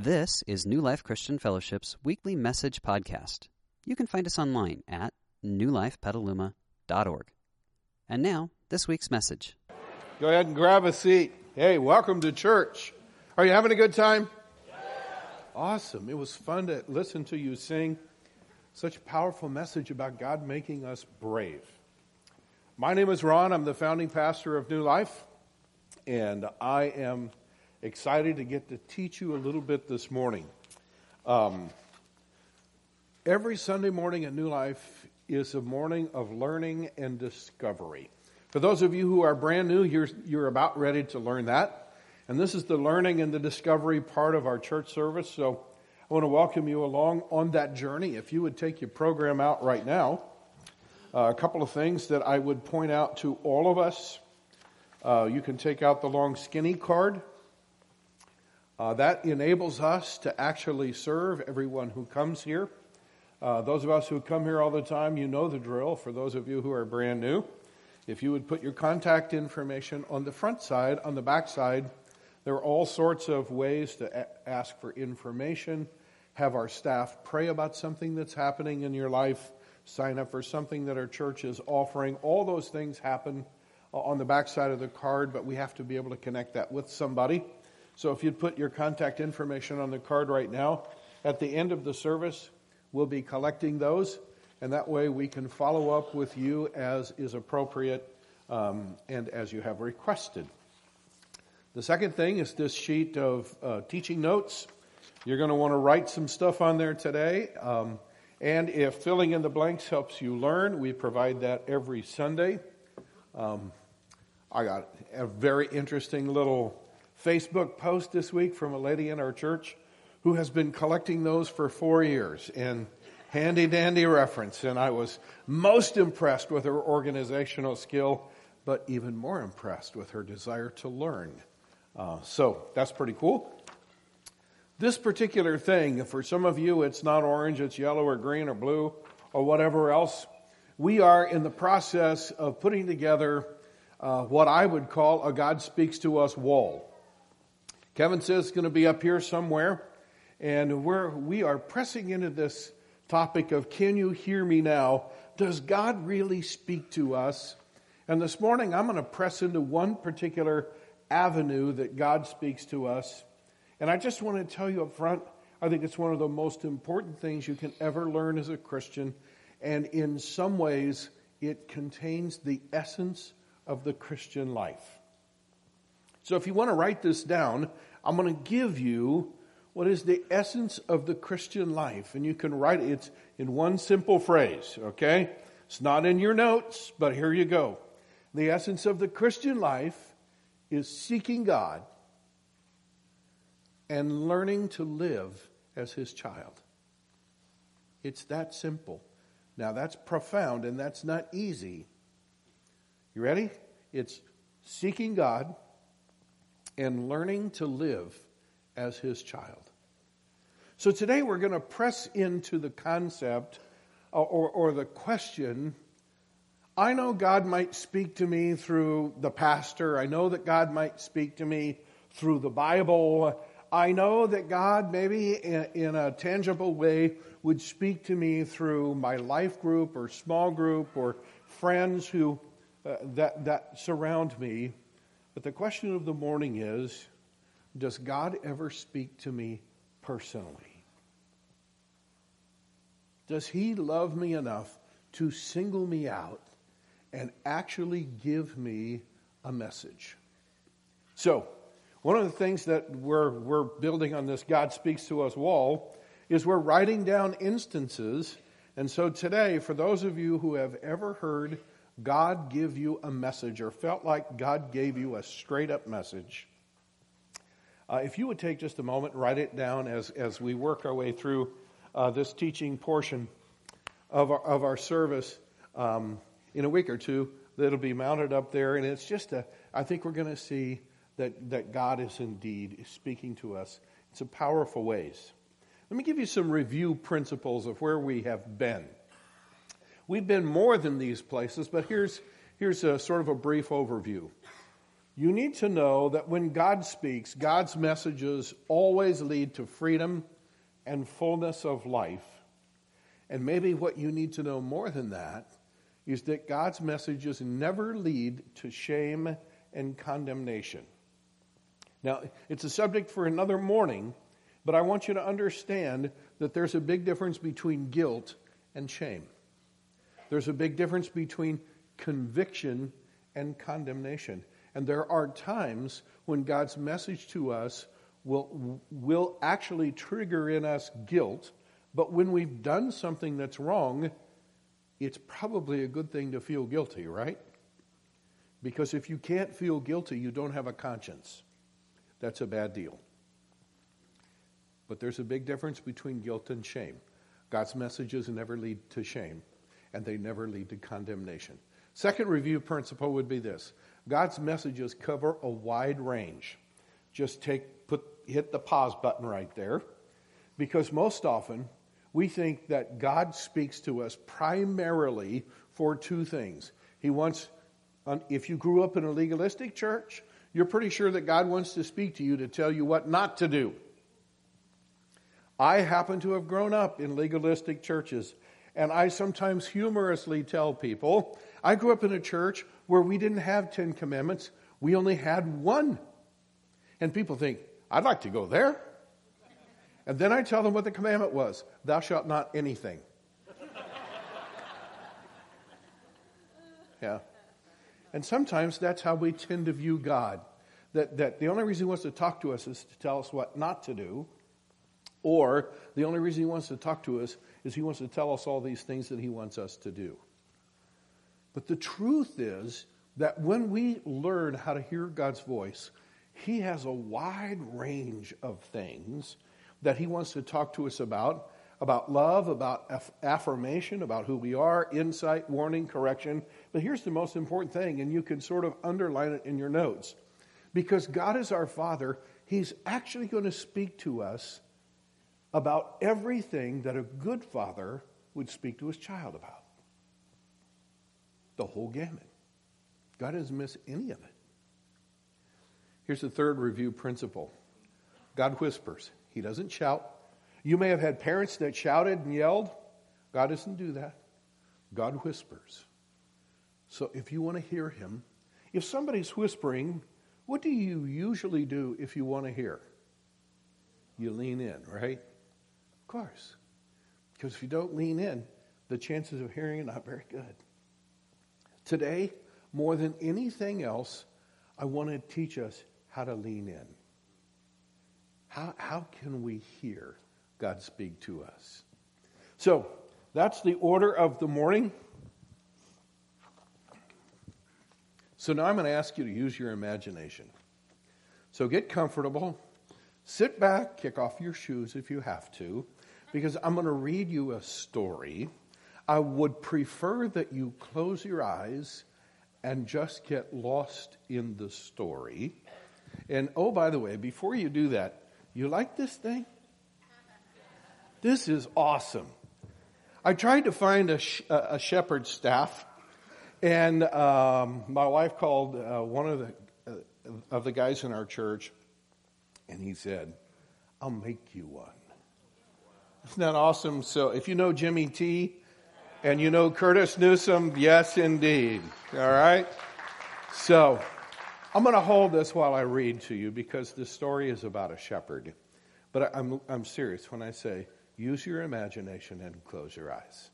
This is New Life Christian Fellowship's weekly message podcast. You can find us online at newlifepetaluma.org. And now, this week's message. Go ahead and grab a seat. Hey, welcome to church. Are you having a good time? Awesome. It was fun to listen to you sing such a powerful message about God making us brave. My name is Ron. I'm the founding pastor of New Life, and I am excited to get to teach you a little bit this morning. Um, every Sunday morning at New Life is a morning of learning and discovery. For those of you who are brand new, you're, you're about ready to learn that. And this is the learning and the discovery part of our church service. So I want to welcome you along on that journey. If you would take your program out right now, uh, a couple of things that I would point out to all of us. Uh, you can take out the long skinny card. Uh, that enables us to actually serve everyone who comes here. Uh, those of us who come here all the time, you know the drill. For those of you who are brand new, if you would put your contact information on the front side, on the back side, there are all sorts of ways to a- ask for information, have our staff pray about something that's happening in your life, sign up for something that our church is offering. All those things happen uh, on the back side of the card, but we have to be able to connect that with somebody. So if you'd put your contact information on the card right now, at the end of the service, we'll be collecting those, and that way we can follow up with you as is appropriate um, and as you have requested. The second thing is this sheet of uh, teaching notes. You're going to want to write some stuff on there today. Um, and if filling in the blanks helps you learn, we provide that every Sunday. Um, I got a very interesting little Facebook post this week from a lady in our church who has been collecting those for four years in handy dandy reference. And I was most impressed with her organizational skill, but even more impressed with her desire to learn. Uh, so that's pretty cool. This particular thing, for some of you, it's not orange, it's yellow or green or blue or whatever else. We are in the process of putting together uh, what I would call a God Speaks to Us wall. Kevin says it's going to be up here somewhere. And we're, we are pressing into this topic of can you hear me now? Does God really speak to us? And this morning I'm going to press into one particular avenue that God speaks to us. And I just want to tell you up front, I think it's one of the most important things you can ever learn as a Christian. And in some ways, it contains the essence of the Christian life. So if you want to write this down, I'm going to give you what is the essence of the Christian life. And you can write it it's in one simple phrase, okay? It's not in your notes, but here you go. The essence of the Christian life is seeking God and learning to live as his child. It's that simple. Now, that's profound and that's not easy. You ready? It's seeking God and learning to live as his child. So today we're going to press into the concept uh, or, or the question. I know God might speak to me through the pastor. I know that God might speak to me through the Bible. I know that God, maybe in, a tangible way, would speak to me through my life group or small group or friends who uh, that that surround me. But the question of the morning is Does God ever speak to me personally? Does He love me enough to single me out and actually give me a message? So, one of the things that we're, we're building on this God Speaks to Us wall is we're writing down instances. And so today, for those of you who have ever heard God give you a message or felt like God gave you a straight up message, uh, if you would take just a moment, write it down as, as we work our way through uh, this teaching portion of our, of our service um, in a week or two, that'll be mounted up there. And it's just a, I think we're going to see that, that God is indeed speaking to us in some powerful ways. Let me give you some review principles of where we have been. We've been more than these places, but here's, here's a sort of a brief overview. you need to know that when God speaks, God's messages always lead to freedom and fullness of life. And maybe what you need to know more than that is that God's messages never lead to shame and condemnation. Now, it's a subject for another morning, but I want you to understand that there's a big difference between guilt and shame. There's a big difference between conviction and condemnation. And there are times when God's message to us will, will actually trigger in us guilt, but when we've done something that's wrong, it's probably a good thing to feel guilty, right? Because if you can't feel guilty, you don't have a conscience. That's a bad deal. But there's a big difference between guilt and shame. God's messages never lead to shame, and they never lead to condemnation. Second review principle would be this God's messages cover a wide range. Just take put hit the pause button right there because most often we think that God speaks to us primarily for two things. He wants if you grew up in a legalistic church, you're pretty sure that God wants to speak to you to tell you what not to do. I happen to have grown up in legalistic churches, and I sometimes humorously tell people I grew up in a church where we didn't have Ten Commandments, we only had one. And people think, I'd like to go there. And then I tell them what the commandment was Thou shalt not anything. yeah. And sometimes that's how we tend to view God. That, that the only reason he wants to talk to us is to tell us what not to do, or the only reason he wants to talk to us is he wants to tell us all these things that he wants us to do. But the truth is that when we learn how to hear God's voice, He has a wide range of things that He wants to talk to us about about love, about aff- affirmation, about who we are, insight, warning, correction. But here's the most important thing, and you can sort of underline it in your notes. Because God is our Father, He's actually going to speak to us about everything that a good father would speak to his child about the whole gamut. God doesn't miss any of it. Here's the third review principle God whispers, He doesn't shout. You may have had parents that shouted and yelled. God doesn't do that. God whispers. So if you want to hear Him, if somebody's whispering, what do you usually do if you want to hear? You lean in, right? Of course. Because if you don't lean in, the chances of hearing are not very good. Today, more than anything else, I want to teach us how to lean in. How, how can we hear God speak to us? So, that's the order of the morning. So, now I'm going to ask you to use your imagination. So, get comfortable, sit back, kick off your shoes if you have to, because I'm going to read you a story I would prefer that you close your eyes and just get lost in the story. And oh, by the way, before you do that, you like this thing? This is awesome. I tried to find a, sh- a shepherd staff, and um, my wife called uh, one of the uh, of the guys in our church, and he said, "I'll make you one." Isn't that awesome? So, if you know Jimmy T, and you know Curtis Newsom? Yes, indeed. All right? So, I'm going to hold this while I read to you because this story is about a shepherd. But I'm, I'm serious when I say use your imagination and close your eyes.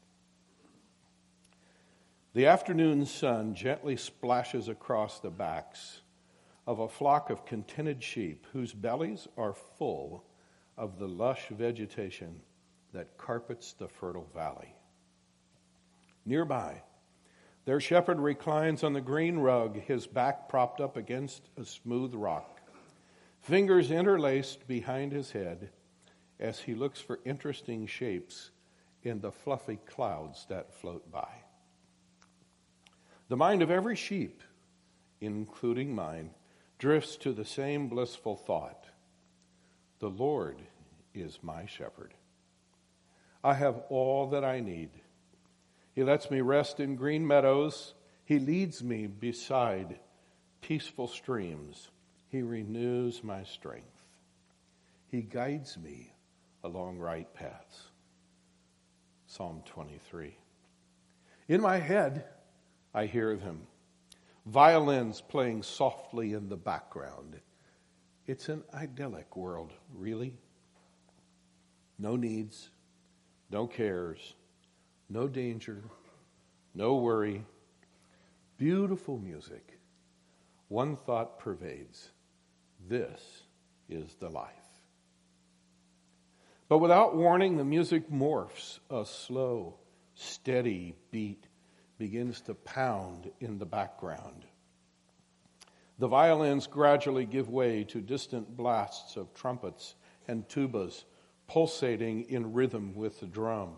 The afternoon sun gently splashes across the backs of a flock of contented sheep whose bellies are full of the lush vegetation that carpets the fertile valley. Nearby, their shepherd reclines on the green rug, his back propped up against a smooth rock, fingers interlaced behind his head as he looks for interesting shapes in the fluffy clouds that float by. The mind of every sheep, including mine, drifts to the same blissful thought The Lord is my shepherd. I have all that I need he lets me rest in green meadows. He leads me beside peaceful streams. He renews my strength. He guides me along right paths. Psalm 23. In my head, I hear them. Violins playing softly in the background. It's an idyllic world, really. No needs, no cares, no danger, no worry. Beautiful music. One thought pervades this is the life. But without warning, the music morphs. A slow, steady beat begins to pound in the background. The violins gradually give way to distant blasts of trumpets and tubas pulsating in rhythm with the drum.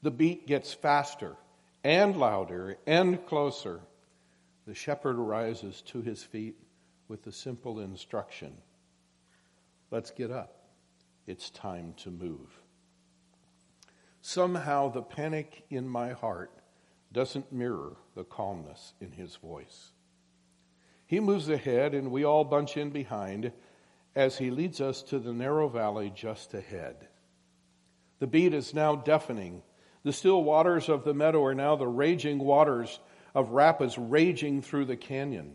The beat gets faster and louder and closer. The shepherd rises to his feet with the simple instruction Let's get up. It's time to move. Somehow the panic in my heart doesn't mirror the calmness in his voice. He moves ahead, and we all bunch in behind as he leads us to the narrow valley just ahead. The beat is now deafening. The still waters of the meadow are now the raging waters of rapids raging through the canyon.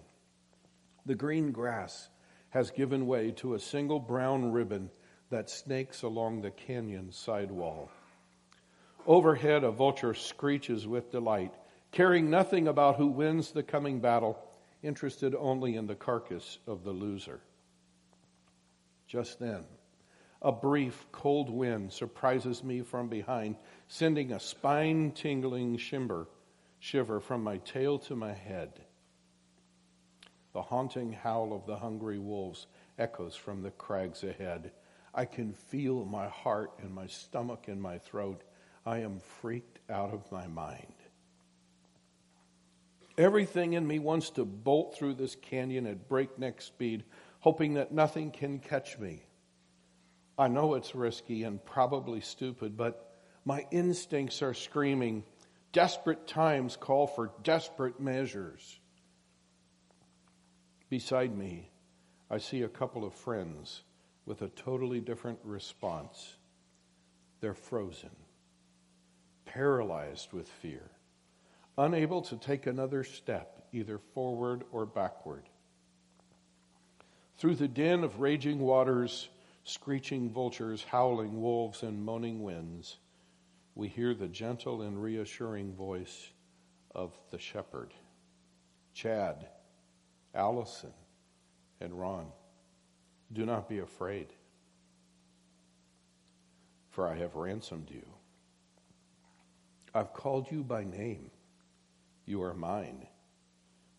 The green grass has given way to a single brown ribbon that snakes along the canyon sidewall. Overhead, a vulture screeches with delight, caring nothing about who wins the coming battle, interested only in the carcass of the loser. Just then, a brief cold wind surprises me from behind, sending a spine tingling shimmer, shiver from my tail to my head. The haunting howl of the hungry wolves echoes from the crags ahead. I can feel my heart and my stomach and my throat I am freaked out of my mind. Everything in me wants to bolt through this canyon at breakneck speed, hoping that nothing can catch me. I know it's risky and probably stupid, but my instincts are screaming. Desperate times call for desperate measures. Beside me, I see a couple of friends with a totally different response. They're frozen paralyzed with fear, unable to take another step, either forward or backward. Through the din of raging waters, screeching vultures, howling wolves, and moaning winds, we hear the gentle and reassuring voice of the shepherd. Chad, Allison, and Ron, do not be afraid, for I have ransomed you. I've called you by name. You are mine.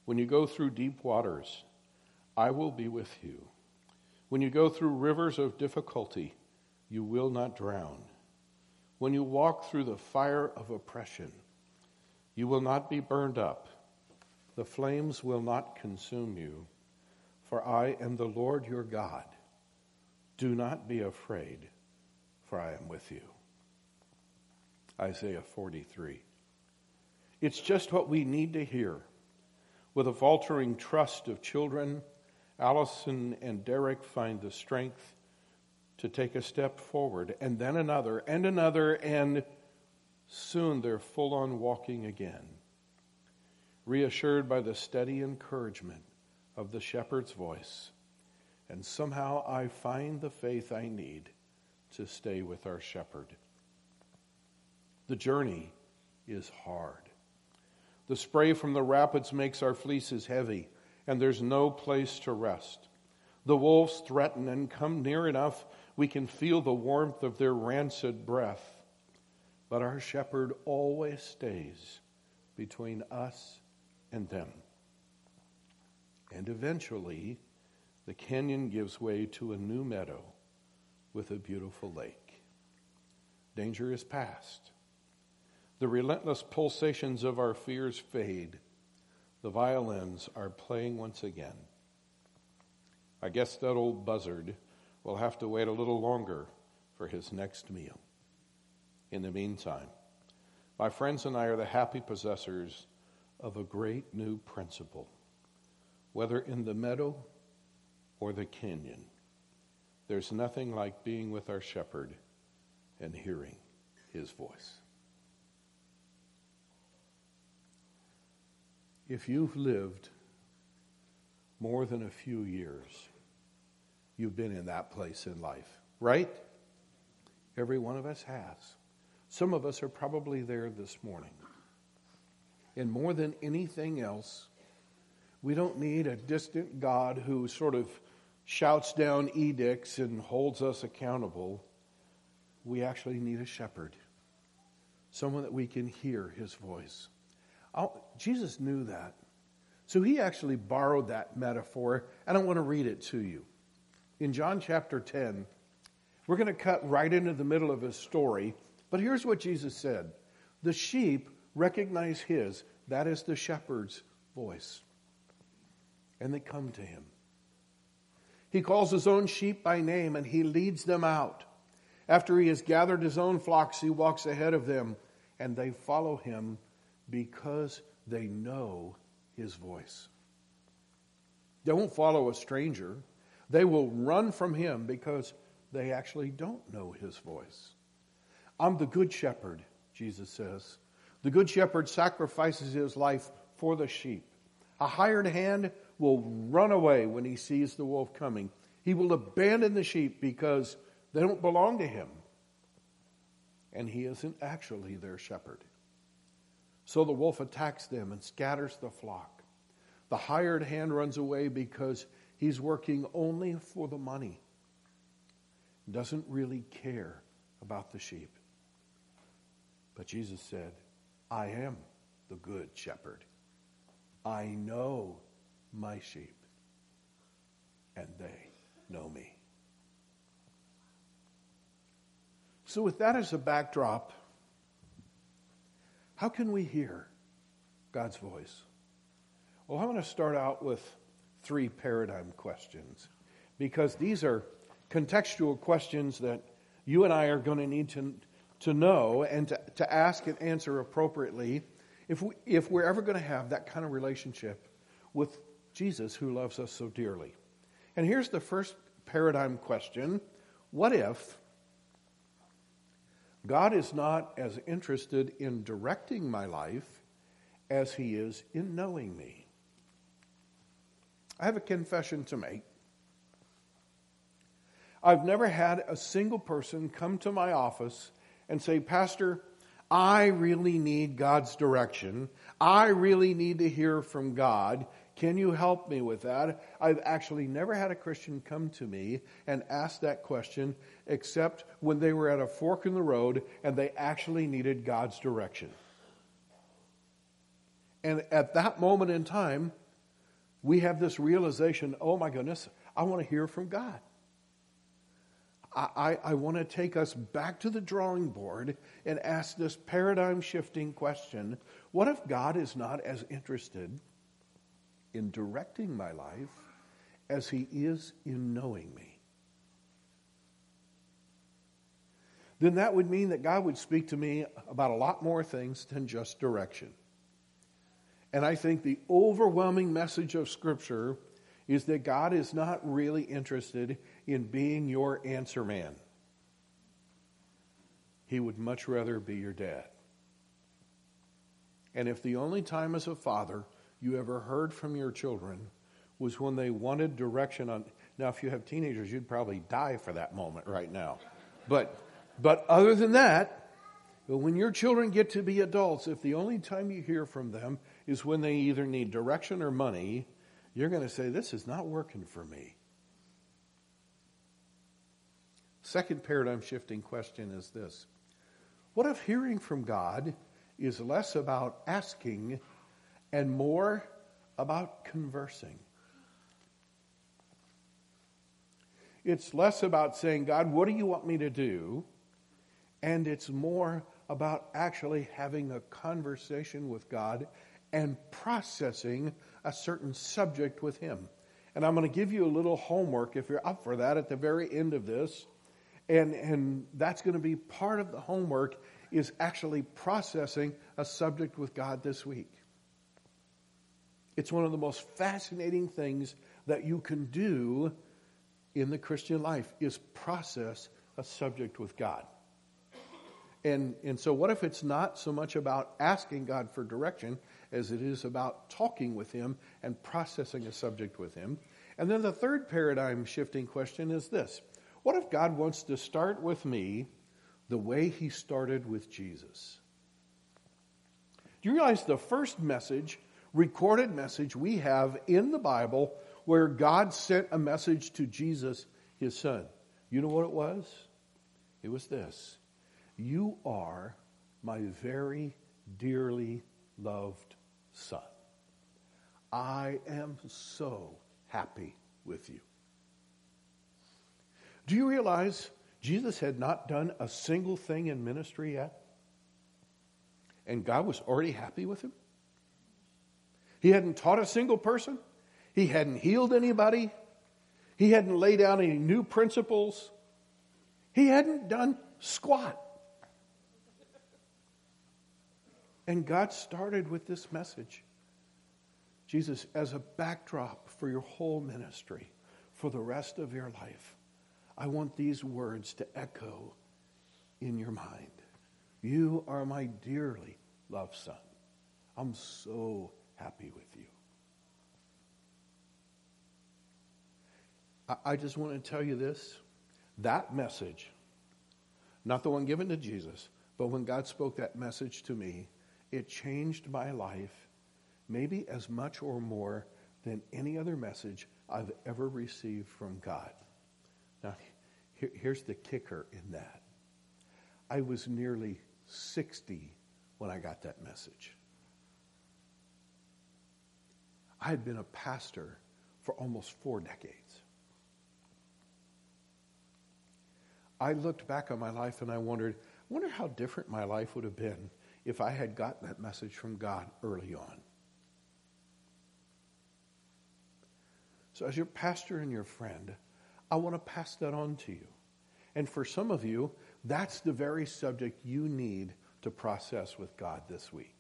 When you go through deep waters, I will be with you. When you go through rivers of difficulty, you will not drown. When you walk through the fire of oppression, you will not be burned up. The flames will not consume you, for I am the Lord your God. Do not be afraid, for I am with you. Isaiah 43. It's just what we need to hear. With a faltering trust of children, Allison and Derek find the strength to take a step forward, and then another, and another, and soon they're full on walking again. Reassured by the steady encouragement of the shepherd's voice, and somehow I find the faith I need to stay with our shepherd. The journey is hard. The spray from the rapids makes our fleeces heavy, and there's no place to rest. The wolves threaten and come near enough, we can feel the warmth of their rancid breath. But our shepherd always stays between us and them. And eventually, the canyon gives way to a new meadow with a beautiful lake. Danger is past. The relentless pulsations of our fears fade. The violins are playing once again. I guess that old buzzard will have to wait a little longer for his next meal. In the meantime, my friends and I are the happy possessors of a great new principle. whether in the meadow or the canyon. There's nothing like being with our shepherd and hearing his voice. If you've lived more than a few years, you've been in that place in life, right? Every one of us has. Some of us are probably there this morning. And more than anything else, we don't need a distant God who sort of shouts down edicts and holds us accountable. We actually need a shepherd, someone that we can hear his voice. I'll, Jesus knew that. So he actually borrowed that metaphor, and I want to read it to you. In John chapter 10, we're going to cut right into the middle of his story, but here's what Jesus said The sheep recognize his, that is the shepherd's voice, and they come to him. He calls his own sheep by name and he leads them out. After he has gathered his own flocks, he walks ahead of them, and they follow him because they know his voice. They won't follow a stranger. They will run from him because they actually don't know his voice. I'm the good shepherd, Jesus says. The good shepherd sacrifices his life for the sheep. A hired hand will run away when he sees the wolf coming. He will abandon the sheep because they don't belong to him. And he isn't actually their shepherd. So the wolf attacks them and scatters the flock. The hired hand runs away because he's working only for the money, doesn't really care about the sheep. But Jesus said, I am the good shepherd. I know my sheep, and they know me. So, with that as a backdrop, how can we hear God's voice? Well, I want to start out with three paradigm questions because these are contextual questions that you and I are going to need to, to know and to, to ask and answer appropriately if, we, if we're ever going to have that kind of relationship with Jesus who loves us so dearly. And here's the first paradigm question What if God is not as interested in directing my life as he is in knowing me? I have a confession to make. I've never had a single person come to my office and say, Pastor, I really need God's direction. I really need to hear from God. Can you help me with that? I've actually never had a Christian come to me and ask that question except when they were at a fork in the road and they actually needed God's direction. And at that moment in time, we have this realization oh my goodness, I want to hear from God. I, I, I want to take us back to the drawing board and ask this paradigm shifting question what if God is not as interested in directing my life as he is in knowing me. Then that would mean that God would speak to me about a lot more things than just direction. And I think the overwhelming message of Scripture is that God is not really interested in being your answer man. He would much rather be your dad. And if the only time as a father you ever heard from your children was when they wanted direction on. Now, if you have teenagers, you'd probably die for that moment right now. But, but other than that, when your children get to be adults, if the only time you hear from them is when they either need direction or money, you're going to say, This is not working for me. Second paradigm shifting question is this What if hearing from God is less about asking and more about conversing. It's less about saying, God, what do you want me to do? And it's more about actually having a conversation with God and processing a certain subject with Him. And I'm going to give you a little homework if you're up for that at the very end of this. And, and that's going to be part of the homework is actually processing a subject with God this week. It's one of the most fascinating things that you can do in the Christian life is process a subject with God. And, and so, what if it's not so much about asking God for direction as it is about talking with Him and processing a subject with Him? And then the third paradigm shifting question is this What if God wants to start with me the way He started with Jesus? Do you realize the first message, recorded message we have in the Bible where God sent a message to Jesus, His Son? You know what it was? It was this You are my very dearly loved Son. I am so happy with you. Do you realize Jesus had not done a single thing in ministry yet? And God was already happy with him? He hadn't taught a single person. He hadn't healed anybody. He hadn't laid out any new principles. He hadn't done squat. And God started with this message Jesus, as a backdrop for your whole ministry, for the rest of your life, I want these words to echo in your mind. You are my dearly loved son. I'm so happy with you. I just want to tell you this that message, not the one given to Jesus, but when God spoke that message to me, it changed my life maybe as much or more than any other message I've ever received from God. Now, here, here's the kicker in that I was nearly 60 when I got that message. I had been a pastor for almost four decades. I looked back on my life and I wondered, I wonder how different my life would have been if I had gotten that message from God early on. So, as your pastor and your friend, I want to pass that on to you. And for some of you, that's the very subject you need to process with God this week.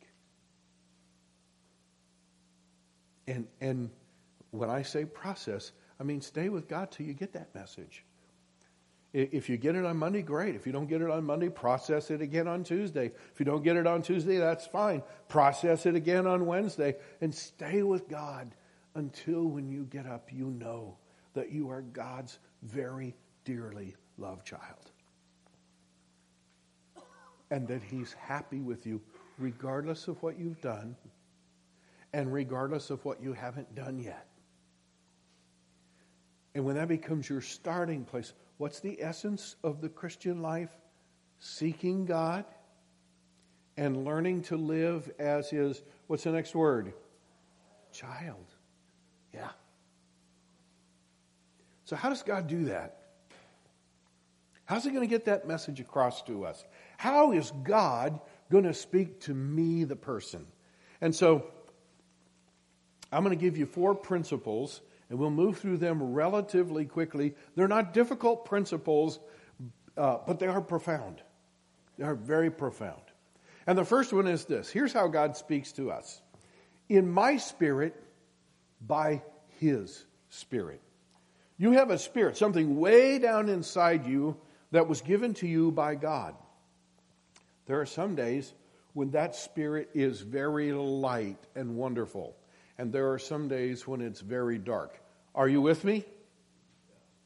And, and when I say process, I mean stay with God till you get that message. If you get it on Monday, great. If you don't get it on Monday, process it again on Tuesday. If you don't get it on Tuesday, that's fine. Process it again on Wednesday and stay with God until when you get up, you know that you are God's very dearly loved child. And that He's happy with you regardless of what you've done and regardless of what you haven't done yet. And when that becomes your starting place, what's the essence of the Christian life? Seeking God and learning to live as His, what's the next word? Child. Yeah. So, how does God do that? How's He going to get that message across to us? How is God going to speak to me, the person? And so, I'm going to give you four principles, and we'll move through them relatively quickly. They're not difficult principles, uh, but they are profound. They are very profound. And the first one is this here's how God speaks to us In my spirit, by His Spirit. You have a spirit, something way down inside you that was given to you by God. There are some days when that spirit is very light and wonderful, and there are some days when it's very dark. Are you with me?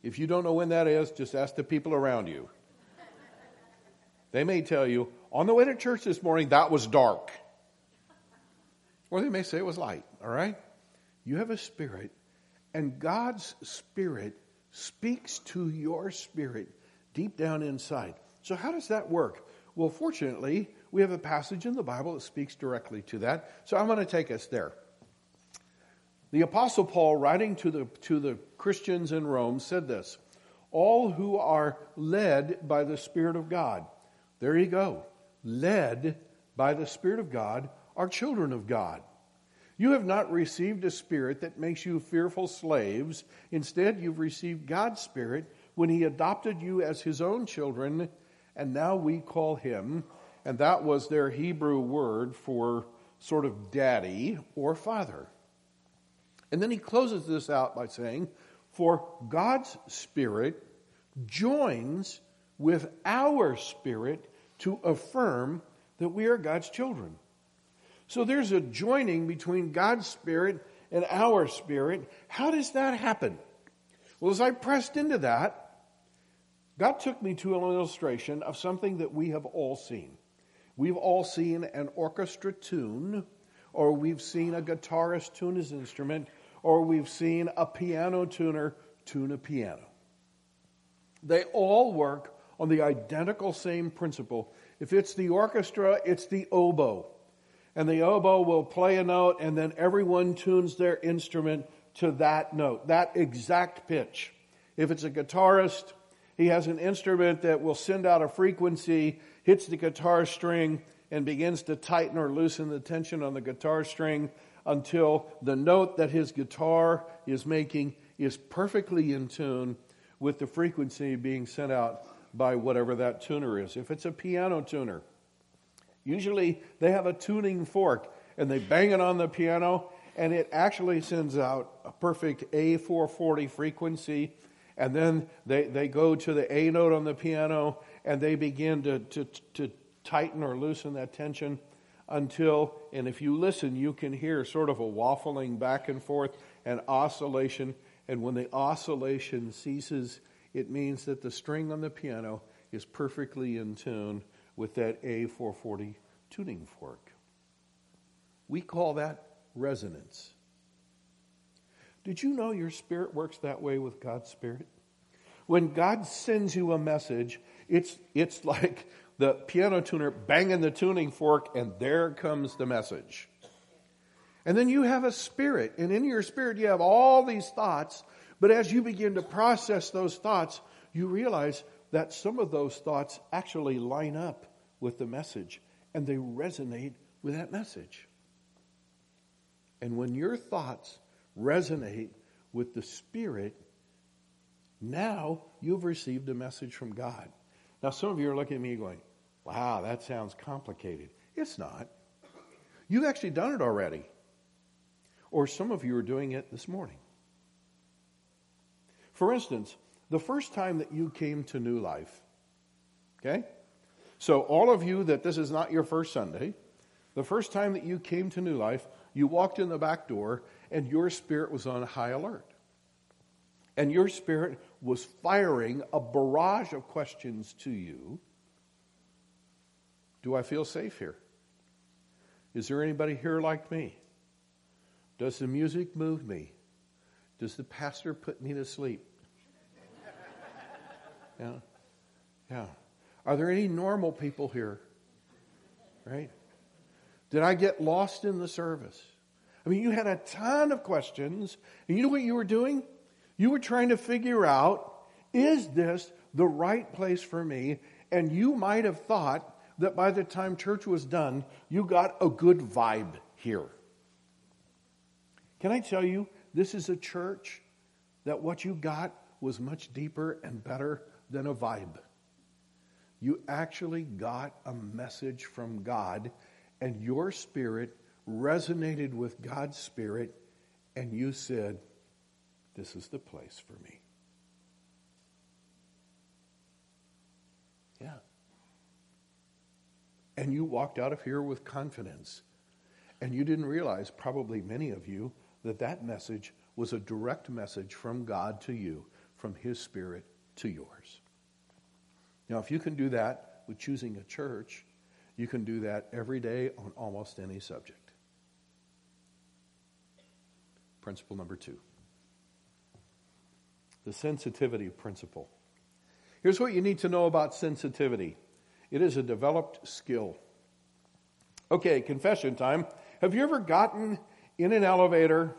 If you don't know when that is, just ask the people around you. They may tell you, on the way to church this morning, that was dark. Or they may say it was light, all right? You have a spirit, and God's spirit speaks to your spirit deep down inside. So, how does that work? Well, fortunately, we have a passage in the Bible that speaks directly to that. So, I'm going to take us there. The Apostle Paul, writing to the, to the Christians in Rome, said this All who are led by the Spirit of God, there you go, led by the Spirit of God, are children of God. You have not received a spirit that makes you fearful slaves. Instead, you've received God's spirit when He adopted you as His own children, and now we call Him, and that was their Hebrew word for sort of daddy or father. And then he closes this out by saying, For God's Spirit joins with our spirit to affirm that we are God's children. So there's a joining between God's Spirit and our spirit. How does that happen? Well, as I pressed into that, God took me to an illustration of something that we have all seen. We've all seen an orchestra tune, or we've seen a guitarist tune his instrument, or we've seen a piano tuner tune a piano. They all work on the identical same principle. If it's the orchestra, it's the oboe. And the oboe will play a note, and then everyone tunes their instrument to that note, that exact pitch. If it's a guitarist, he has an instrument that will send out a frequency, hits the guitar string, and begins to tighten or loosen the tension on the guitar string until the note that his guitar is making is perfectly in tune with the frequency being sent out by whatever that tuner is. If it's a piano tuner, usually they have a tuning fork and they bang it on the piano and it actually sends out a perfect A440 frequency. And then they, they go to the A note on the piano and they begin to, to, to tighten or loosen that tension until, and if you listen, you can hear sort of a waffling back and forth and oscillation. And when the oscillation ceases, it means that the string on the piano is perfectly in tune with that A440 tuning fork. We call that resonance. Did you know your spirit works that way with God's spirit? When God sends you a message, it's, it's like the piano tuner banging the tuning fork, and there comes the message. And then you have a spirit, and in your spirit, you have all these thoughts but as you begin to process those thoughts, you realize that some of those thoughts actually line up with the message and they resonate with that message. And when your thoughts resonate with the Spirit, now you've received a message from God. Now, some of you are looking at me going, wow, that sounds complicated. It's not. You've actually done it already. Or some of you are doing it this morning. For instance, the first time that you came to New Life, okay? So, all of you that this is not your first Sunday, the first time that you came to New Life, you walked in the back door and your spirit was on high alert. And your spirit was firing a barrage of questions to you. Do I feel safe here? Is there anybody here like me? Does the music move me? Does the pastor put me to sleep? Yeah. Yeah. Are there any normal people here? Right? Did I get lost in the service? I mean, you had a ton of questions, and you know what you were doing? You were trying to figure out is this the right place for me? And you might have thought that by the time church was done, you got a good vibe here. Can I tell you, this is a church that what you got was much deeper and better than a vibe. You actually got a message from God, and your spirit resonated with God's spirit, and you said, This is the place for me. And you walked out of here with confidence. And you didn't realize, probably many of you, that that message was a direct message from God to you, from His Spirit to yours. Now, if you can do that with choosing a church, you can do that every day on almost any subject. Principle number two the sensitivity principle. Here's what you need to know about sensitivity it is a developed skill. Okay, confession time. Have you ever gotten in an elevator,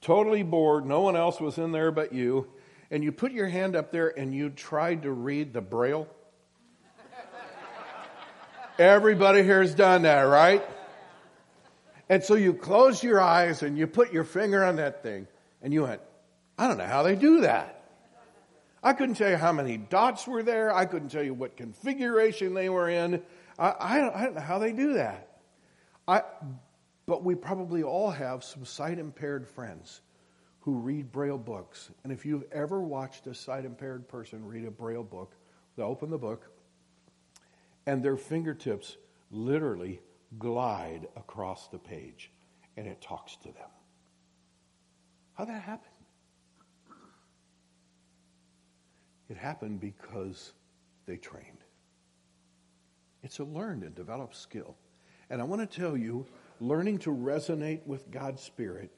totally bored, no one else was in there but you, and you put your hand up there and you tried to read the braille? Everybody here has done that, right? And so you close your eyes and you put your finger on that thing and you went, I don't know how they do that. I couldn't tell you how many dots were there. I couldn't tell you what configuration they were in. I, I, don't, I don't know how they do that. I, But we probably all have some sight impaired friends who read Braille books. And if you've ever watched a sight impaired person read a Braille book, they open the book and their fingertips literally glide across the page and it talks to them. How'd that happen? It happened because they trained. It's a learned and developed skill. And I want to tell you, learning to resonate with God's Spirit,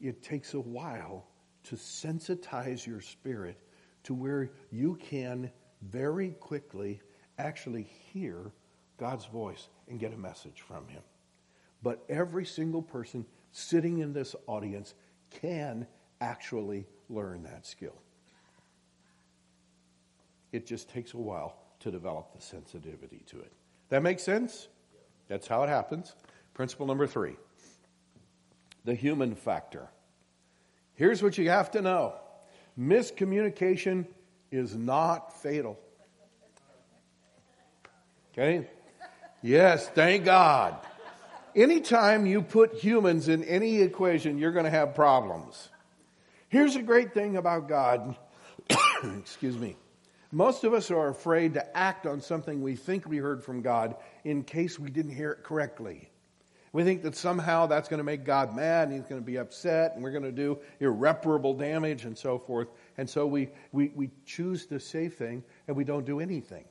it takes a while to sensitize your spirit to where you can very quickly actually hear God's voice and get a message from Him. But every single person sitting in this audience can actually learn that skill. It just takes a while to develop the sensitivity to it. That makes sense? That's how it happens. Principle number three the human factor. Here's what you have to know miscommunication is not fatal. Okay? Yes, thank God. Anytime you put humans in any equation, you're going to have problems. Here's a great thing about God. Excuse me. Most of us are afraid to act on something we think we heard from God in case we didn't hear it correctly. We think that somehow that's going to make God mad and he's going to be upset and we're going to do irreparable damage and so forth. And so we, we, we choose the safe thing and we don't do anything.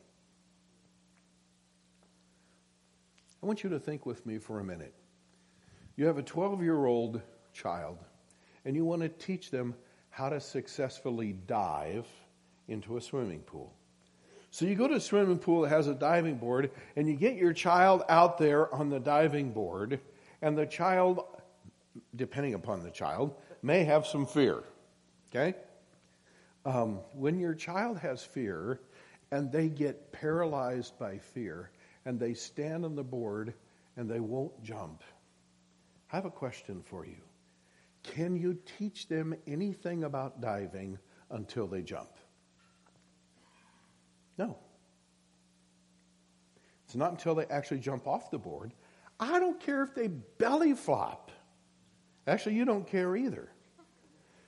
I want you to think with me for a minute. You have a 12 year old child and you want to teach them how to successfully dive into a swimming pool. So you go to a swimming pool that has a diving board, and you get your child out there on the diving board, and the child, depending upon the child, may have some fear. Okay? Um, when your child has fear and they get paralyzed by fear and they stand on the board and they won't jump, I have a question for you. Can you teach them anything about diving until they jump? No. It's not until they actually jump off the board. I don't care if they belly flop. Actually, you don't care either.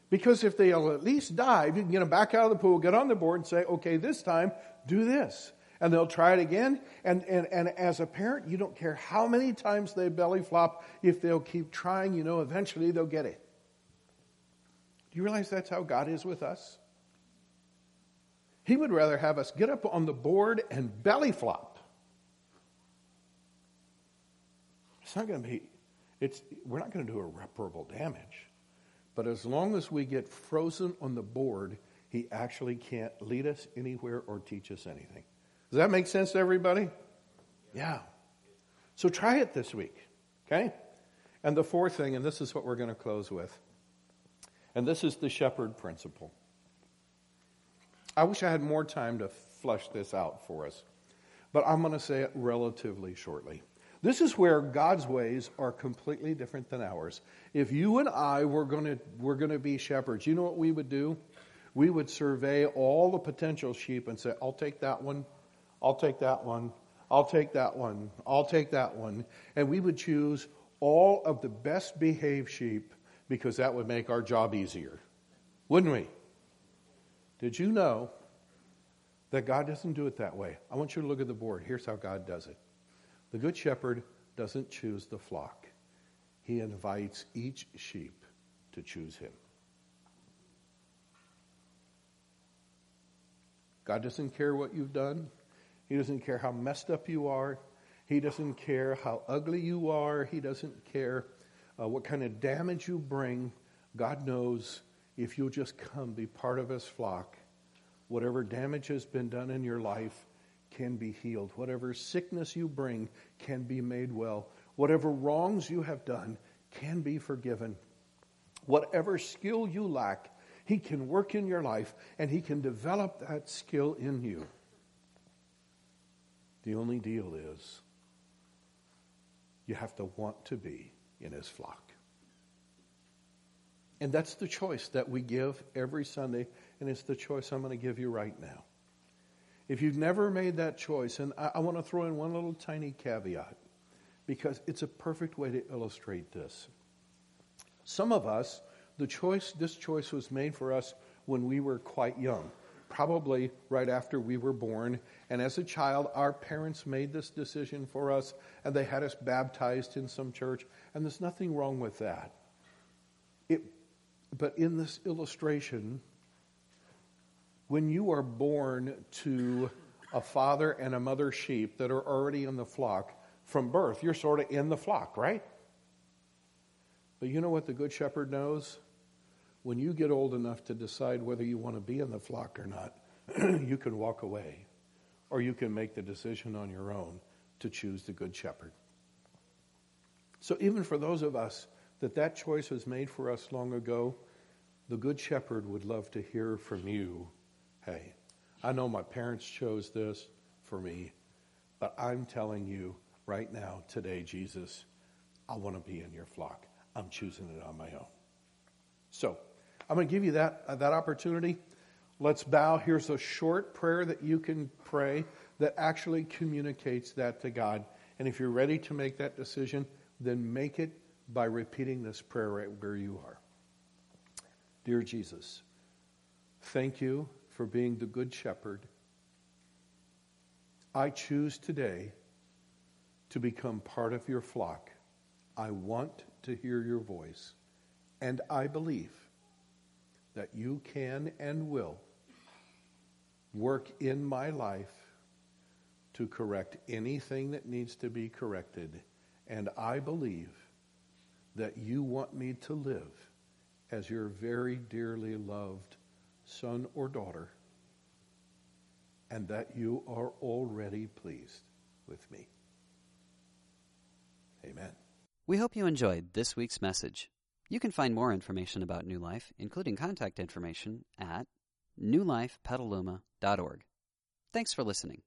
Because if they'll at least dive, you can get them back out of the pool, get on the board, and say, okay, this time, do this. And they'll try it again. And, and, and as a parent, you don't care how many times they belly flop. If they'll keep trying, you know, eventually they'll get it. Do you realize that's how God is with us? He would rather have us get up on the board and belly flop. It's not going to be, it's, we're not going to do irreparable damage. But as long as we get frozen on the board, he actually can't lead us anywhere or teach us anything. Does that make sense to everybody? Yeah. So try it this week, okay? And the fourth thing, and this is what we're going to close with, and this is the shepherd principle. I wish I had more time to flush this out for us, but I'm going to say it relatively shortly. This is where God's ways are completely different than ours. If you and I were going to were going to be shepherds, you know what we would do? We would survey all the potential sheep and say, "I'll take that one. I'll take that one. I'll take that one. I'll take that one." And we would choose all of the best behaved sheep because that would make our job easier. Wouldn't we? Did you know that God doesn't do it that way? I want you to look at the board. Here's how God does it the Good Shepherd doesn't choose the flock, he invites each sheep to choose him. God doesn't care what you've done. He doesn't care how messed up you are. He doesn't care how ugly you are. He doesn't care uh, what kind of damage you bring. God knows if you'll just come be part of his flock, whatever damage has been done in your life can be healed. Whatever sickness you bring can be made well. Whatever wrongs you have done can be forgiven. Whatever skill you lack, he can work in your life and he can develop that skill in you. The only deal is you have to want to be in his flock. And that's the choice that we give every Sunday, and it's the choice I'm going to give you right now. If you've never made that choice, and I, I want to throw in one little tiny caveat because it's a perfect way to illustrate this. Some of us, the choice, this choice was made for us when we were quite young, probably right after we were born. And as a child, our parents made this decision for us, and they had us baptized in some church, and there's nothing wrong with that. It, but in this illustration, when you are born to a father and a mother sheep that are already in the flock from birth, you're sort of in the flock, right? But you know what the Good Shepherd knows? When you get old enough to decide whether you want to be in the flock or not, you can walk away, or you can make the decision on your own to choose the Good Shepherd. So, even for those of us that that choice was made for us long ago, the Good Shepherd would love to hear from you Hey, I know my parents chose this for me, but I'm telling you right now, today, Jesus, I want to be in your flock. I'm choosing it on my own. So, I'm going to give you that, uh, that opportunity. Let's bow. Here's a short prayer that you can pray that actually communicates that to God. And if you're ready to make that decision, then make it by repeating this prayer right where you are. Dear Jesus, thank you for being the Good Shepherd. I choose today to become part of your flock. I want to hear your voice. And I believe that you can and will work in my life to correct anything that needs to be corrected. And I believe that you want me to live as your very dearly loved son or daughter, and that you are already pleased with me. Amen. We hope you enjoyed this week's message. You can find more information about New Life, including contact information, at newlifepetaluma.org. Thanks for listening.